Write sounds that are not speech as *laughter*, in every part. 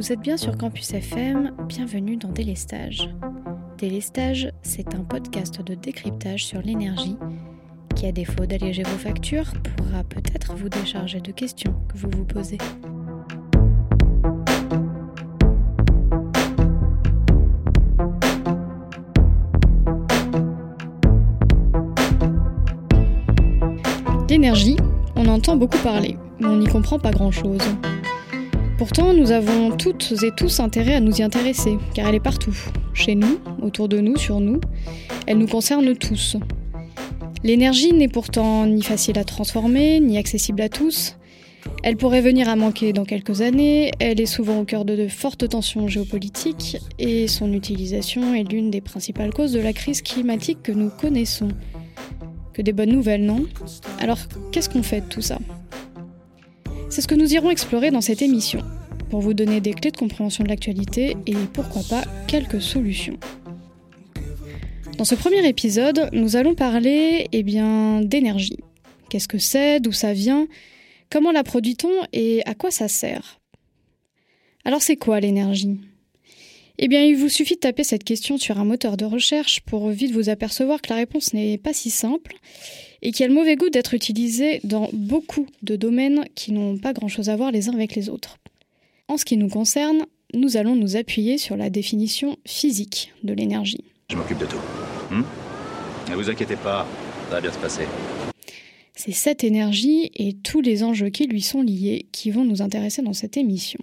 Vous êtes bien sur Campus FM, bienvenue dans Délestage. Délestage, c'est un podcast de décryptage sur l'énergie qui, à défaut d'alléger vos factures, pourra peut-être vous décharger de questions que vous vous posez. L'énergie, on entend beaucoup parler, mais on n'y comprend pas grand-chose. Pourtant, nous avons toutes et tous intérêt à nous y intéresser, car elle est partout, chez nous, autour de nous, sur nous. Elle nous concerne tous. L'énergie n'est pourtant ni facile à transformer, ni accessible à tous. Elle pourrait venir à manquer dans quelques années, elle est souvent au cœur de, fortes tensions géopolitiques, et son utilisation est l'une des principales causes de la crise climatique que nous connaissons. Que des bonnes nouvelles, non? Alors, qu'est-ce qu'on fait de tout ça? C'est ce que nous irons explorer dans cette émission, pour vous donner des clés de compréhension de l'actualité et pourquoi pas quelques solutions. Dans ce premier épisode, nous allons parler eh d'énergie. Qu'est-ce que c'est, d'où ça vient, comment la produit-on? Et à quoi ça sert? Alors c'est quoi l'énergie? Eh bien il vous suffit de taper cette question sur un moteur de recherche pour vite vous apercevoir que la réponse n'est pas si simple et qui a le mauvais goût d'être utilisé dans beaucoup de domaines qui n'ont pas grand-chose à voir les uns avec les autres. En ce qui nous concerne, nous allons nous appuyer sur la définition physique de l'énergie. Je m'occupe de tout. Hmm ne vous inquiétez pas, ça va bien se passer. C'est cette énergie et tous les enjeux qui lui sont liés qui vont nous intéresser dans cette émission.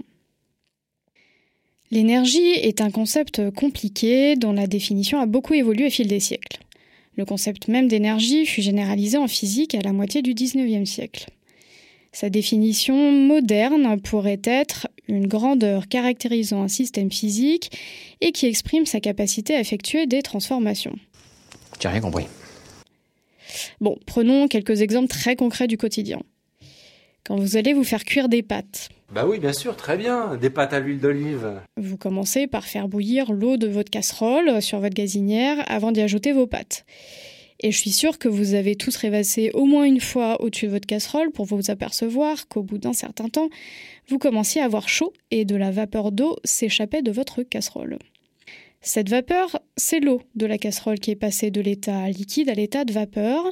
L'énergie est un concept compliqué dont la définition a beaucoup évolué au fil des siècles. Le concept même d'énergie fut généralisé en physique à la moitié du XIXe siècle. Sa définition moderne pourrait être une grandeur caractérisant un système physique et qui exprime sa capacité à effectuer des transformations. J'ai rien compris. Bon, prenons quelques exemples très concrets du quotidien. Quand vous allez vous faire cuire des pâtes, Bah oui, bien sûr, très bien. Des pâtes à l'huile d'olive. vous commencez par faire bouillir l'eau de votre casserole sur votre gazinière avant d'y ajouter vos pâtes. Et je suis sûre que vous avez tous rêvassé au moins une fois au-dessus de votre casserole pour vous apercevoir qu'au bout d'un certain temps, vous commenciez à avoir chaud et de la vapeur d'eau s'échappait de votre casserole. Cette vapeur, c'est l'eau de la casserole qui est passée de l'état liquide à l'état de vapeur.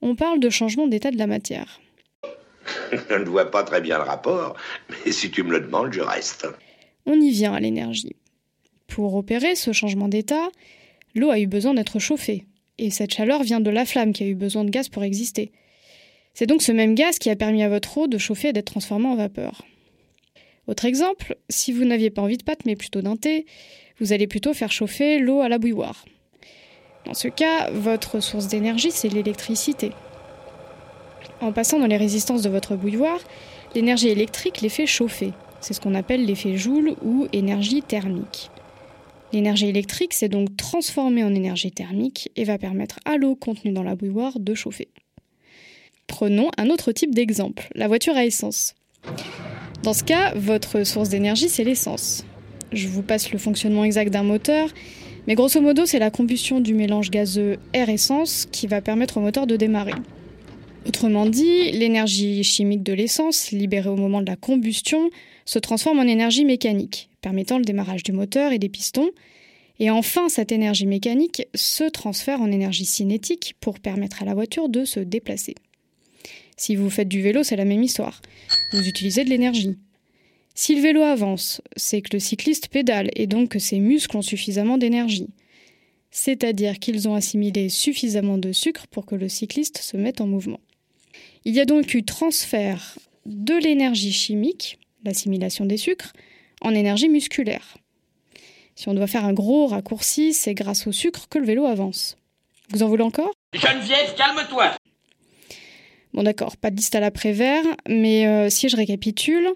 On parle de changement d'état de la matière. *laughs* Je ne vois pas très bien le rapport, mais si tu me le demandes, je reste. On y vient à l'énergie. Pour opérer ce changement d'état, l'eau a eu besoin d'être chauffée, et cette chaleur vient de la flamme qui a eu besoin de gaz pour exister. C'est donc ce même gaz qui a permis à votre eau de chauffer et d'être transformée en vapeur. Autre exemple, si vous n'aviez pas envie de pâte mais plutôt d'un thé, vous allez plutôt faire chauffer l'eau à la bouilloire. Dans ce cas, votre source d'énergie, c'est l'électricité. En passant dans les résistances de votre bouilloire, l'énergie électrique les fait chauffer. C'est ce qu'on appelle l'effet Joule ou énergie thermique. L'énergie électrique s'est donc transformée en énergie thermique et va permettre à l'eau contenue dans la bouilloire de chauffer. Prenons un autre type d'exemple, la voiture à essence. Dans ce cas, votre source d'énergie, c'est l'essence. Je vous passe le fonctionnement exact d'un moteur, mais grosso modo, c'est la combustion du mélange gazeux air-essence qui va permettre au moteur de démarrer. Autrement dit, l'énergie chimique de l'essence, libérée au moment de la combustion, se transforme en énergie mécanique, permettant le démarrage du moteur et des pistons. Et enfin, cette énergie mécanique se transfère en énergie cinétique pour permettre à la voiture de se déplacer. Si vous faites du vélo, c'est la même histoire. Vous utilisez de l'énergie. Si le vélo avance, c'est que le cycliste pédale et donc que ses muscles ont suffisamment d'énergie. C'est-à-dire qu'ils ont assimilé suffisamment de sucre pour que le cycliste se mette en mouvement. Il y a donc eu transfert de l'énergie chimique, l'assimilation des sucres, en énergie musculaire. Si on doit faire un gros raccourci, c'est grâce au sucre que le vélo avance. Vous en voulez encore? Geneviève, calme-toi Bon d'accord, pas de liste à l'après-vert, mais euh, si je récapitule,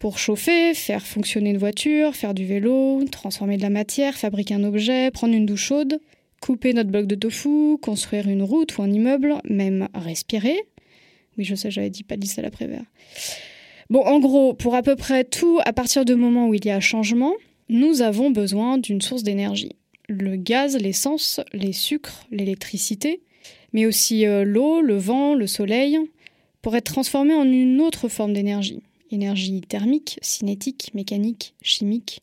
pour chauffer, faire fonctionner une voiture, faire du vélo, transformer de la matière, fabriquer un objet, prendre une douche chaude, couper notre bloc de tofu, construire une route ou un immeuble, même respirer. Oui, je sais, j'avais dit pas à l'après-vert. Bon, en gros, pour à peu près tout, à partir du moment où il y a changement, nous avons besoin d'une source d'énergie. Le gaz, l'essence, les sucres, l'électricité, mais aussi euh, l'eau, le vent, le soleil, pour être transformés en une autre forme d'énergie. énergie thermique, cinétique, mécanique, chimique.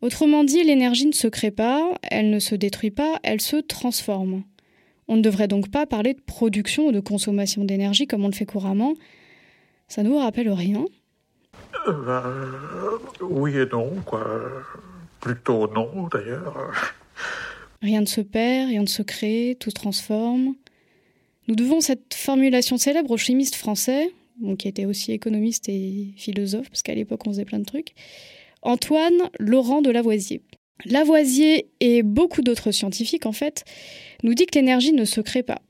Autrement dit, l'énergie ne se crée pas, elle ne se détruit pas, elle se transforme. On ne devrait donc pas parler de production ou de consommation d'énergie comme on le fait couramment. Ça ne vous rappelle rien? Euh, Oui et non, quoi. Plutôt non, d'ailleurs. Rien ne se perd, rien ne se crée, tout se transforme. Nous devons cette formulation célèbre au chimiste français, qui était aussi économiste et philosophe, parce qu'à l'époque on faisait plein de trucs, Antoine Laurent de Lavoisier. Lavoisier et beaucoup d'autres scientifiques, en fait, nous dit que l'énergie ne se crée pas.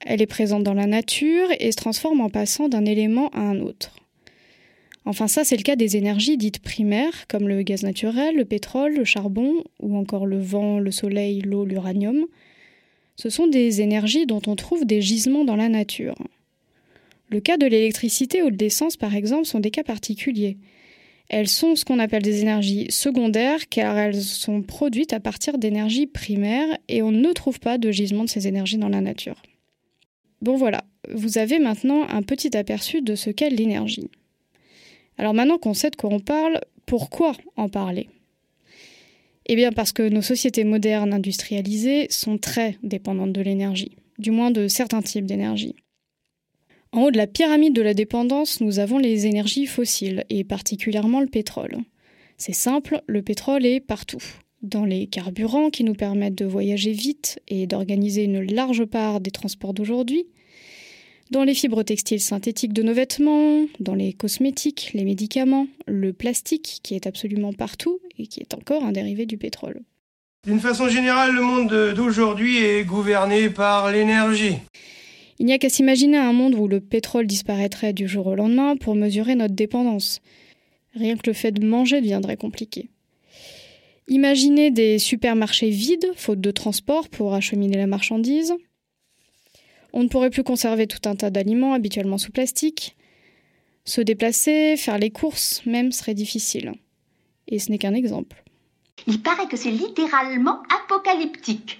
Elle est présente dans la nature et se transforme en passant d'un élément à un autre. Enfin, ça, c'est le cas des énergies dites primaires, comme le gaz naturel, le pétrole, le charbon, ou encore le vent, le soleil, l'eau, l'uranium. Ce sont des énergies dont on trouve des gisements dans la nature. Le cas de l'électricité ou de l'essence, par exemple, sont des cas particuliers. Elles sont ce qu'on appelle des énergies secondaires car elles sont produites à partir d'énergies primaires et on ne trouve pas de gisement de ces énergies dans la nature. Bon voilà, vous avez maintenant un petit aperçu de ce qu'est l'énergie. Alors maintenant qu'on sait de quoi on parle, pourquoi en parler? Eh bien parce que nos sociétés modernes industrialisées sont très dépendantes de l'énergie, du moins de certains types d'énergie. En haut de la pyramide de la dépendance, nous avons les énergies fossiles, et particulièrement le pétrole. C'est simple, le pétrole est partout. Dans les carburants qui nous permettent de voyager vite et d'organiser une large part des transports d'aujourd'hui, dans les fibres textiles synthétiques de nos vêtements, dans les cosmétiques, les médicaments, le plastique qui est absolument partout et qui est encore un dérivé du pétrole. D'une façon générale, le monde d'aujourd'hui est gouverné par l'énergie. Il n'y a qu'à s'imaginer un monde où le pétrole disparaîtrait du jour au lendemain pour mesurer notre dépendance. Rien que le fait de manger deviendrait compliqué. Imaginez des supermarchés vides, faute de transport pour acheminer la marchandise. On ne pourrait plus conserver tout un tas d'aliments habituellement sous plastique. Se déplacer, faire les courses même serait difficile. Et ce n'est qu'un exemple. Il paraît que c'est littéralement apocalyptique.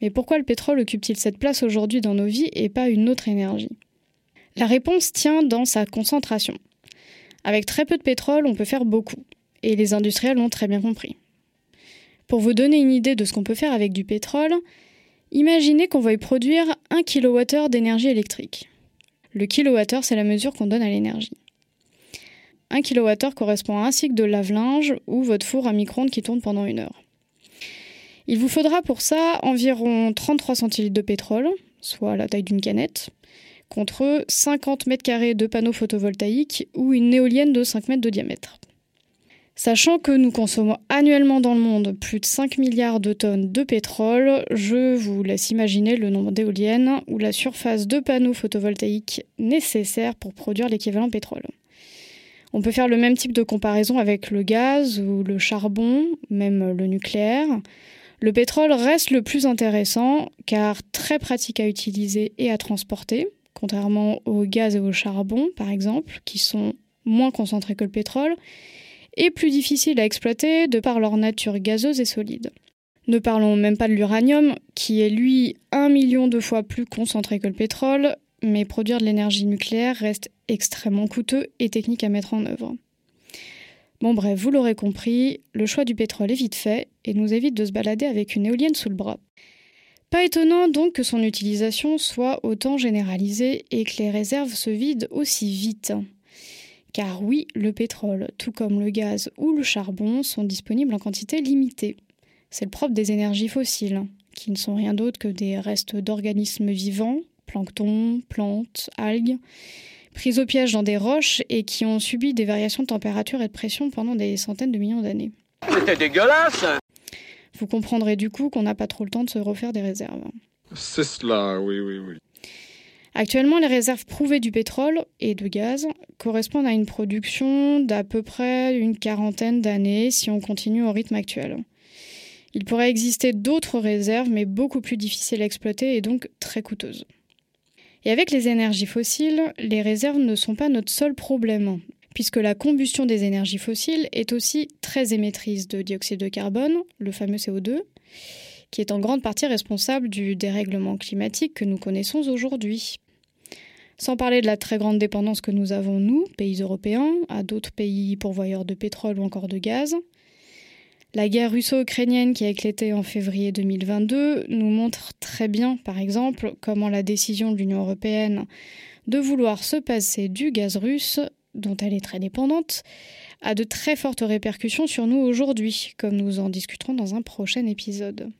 Mais pourquoi le pétrole occupe-t-il cette place aujourd'hui dans nos vies et pas une autre énergie? La réponse tient dans sa concentration. Avec très peu de pétrole, on peut faire beaucoup, et les industriels l'ont très bien compris. Pour vous donner une idée de ce qu'on peut faire avec du pétrole, imaginez qu'on veuille produire 1 kWh d'énergie électrique. Le kWh, c'est la mesure qu'on donne à l'énergie. 1 kWh correspond à un cycle de lave-linge ou votre four à micro-ondes qui tourne pendant une heure. Il vous faudra pour ça environ 33 centilitres de pétrole, soit la taille d'une canette, contre 50 mètres carrés de panneaux photovoltaïques ou une éolienne de 5 mètres de diamètre. Sachant que nous consommons annuellement dans le monde plus de 5 milliards de tonnes de pétrole, je vous laisse imaginer le nombre d'éoliennes ou la surface de panneaux photovoltaïques nécessaire pour produire l'équivalent pétrole. On peut faire le même type de comparaison avec le gaz ou le charbon, même le nucléaire. Le pétrole reste le plus intéressant car très pratique à utiliser et à transporter, contrairement au gaz et au charbon par exemple, qui sont moins concentrés que le pétrole, et plus difficile à exploiter de par leur nature gazeuse et solide. Ne parlons même pas de l'uranium, qui est lui un million de fois plus concentré que le pétrole, mais produire de l'énergie nucléaire reste extrêmement coûteux et technique à mettre en œuvre. Bon bref, vous l'aurez compris, le choix du pétrole est vite fait et nous évite de se balader avec une éolienne sous le bras. Pas étonnant donc que son utilisation soit autant généralisée et que les réserves se vident aussi vite. Car oui, le pétrole, tout comme le gaz ou le charbon, sont disponibles en quantité limitée. C'est le propre des énergies fossiles, qui ne sont rien d'autre que des restes d'organismes vivants, plancton, plantes, algues, prises au piège dans des roches et qui ont subi des variations de température et de pression pendant des centaines de millions d'années. C'était dégueulasse Vous comprendrez du coup qu'on n'a pas trop le temps de se refaire des réserves. C'est cela, oui, oui, oui. Actuellement, les réserves prouvées du pétrole et de gaz correspondent à une production d'à peu près une quarantaine d'années si on continue au rythme actuel. Il pourrait exister d'autres réserves, mais beaucoup plus difficiles à exploiter et donc très coûteuses. Et avec les énergies fossiles, les réserves ne sont pas notre seul problème, puisque la combustion des énergies fossiles est aussi très émettrice de dioxyde de carbone, le fameux CO2, qui est en grande partie responsable du dérèglement climatique que nous connaissons aujourd'hui. Sans parler de la très grande dépendance que nous avons, nous, pays européens, à d'autres pays pourvoyeurs de pétrole ou encore de gaz. La guerre russo-ukrainienne qui a éclaté en février 2022 nous montre très bien, par exemple, comment la décision de l'Union européenne de vouloir se passer du gaz russe, dont elle est très dépendante, a de très fortes répercussions sur nous aujourd'hui, comme nous en discuterons dans un prochain épisode.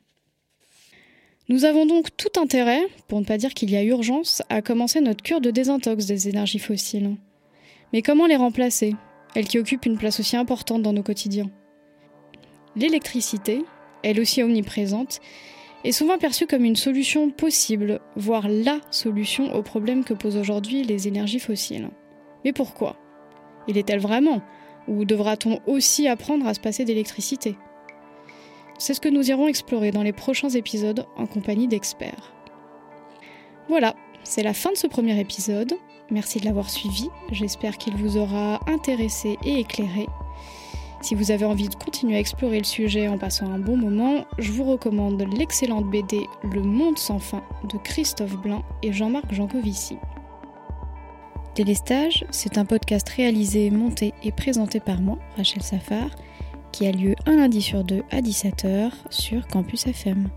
Nous avons donc tout intérêt, pour ne pas dire qu'il y a urgence, à commencer notre cure de désintox des énergies fossiles. Mais comment les remplacer, elles qui occupent une place aussi importante dans nos quotidiens? L'électricité, elle aussi omniprésente, est souvent perçue comme une solution possible, voire la solution aux problèmes que posent aujourd'hui les énergies fossiles. Mais pourquoi? Il est-elle vraiment? Ou devra-t-on aussi apprendre à se passer d'électricité? C'est ce que nous irons explorer dans les prochains épisodes en compagnie d'experts. Voilà, c'est la fin de ce premier épisode. Merci de l'avoir suivi, j'espère qu'il vous aura intéressé et éclairé. Si vous avez envie de continuer à explorer le sujet en passant un bon moment, je vous recommande l'excellente BD Le Monde sans fin de Christophe Blain et Jean-Marc Jancovici. Délestage, c'est un podcast réalisé, monté et présenté par moi, Rachel Safar, qui a lieu un lundi sur deux à 17h sur Campus FM.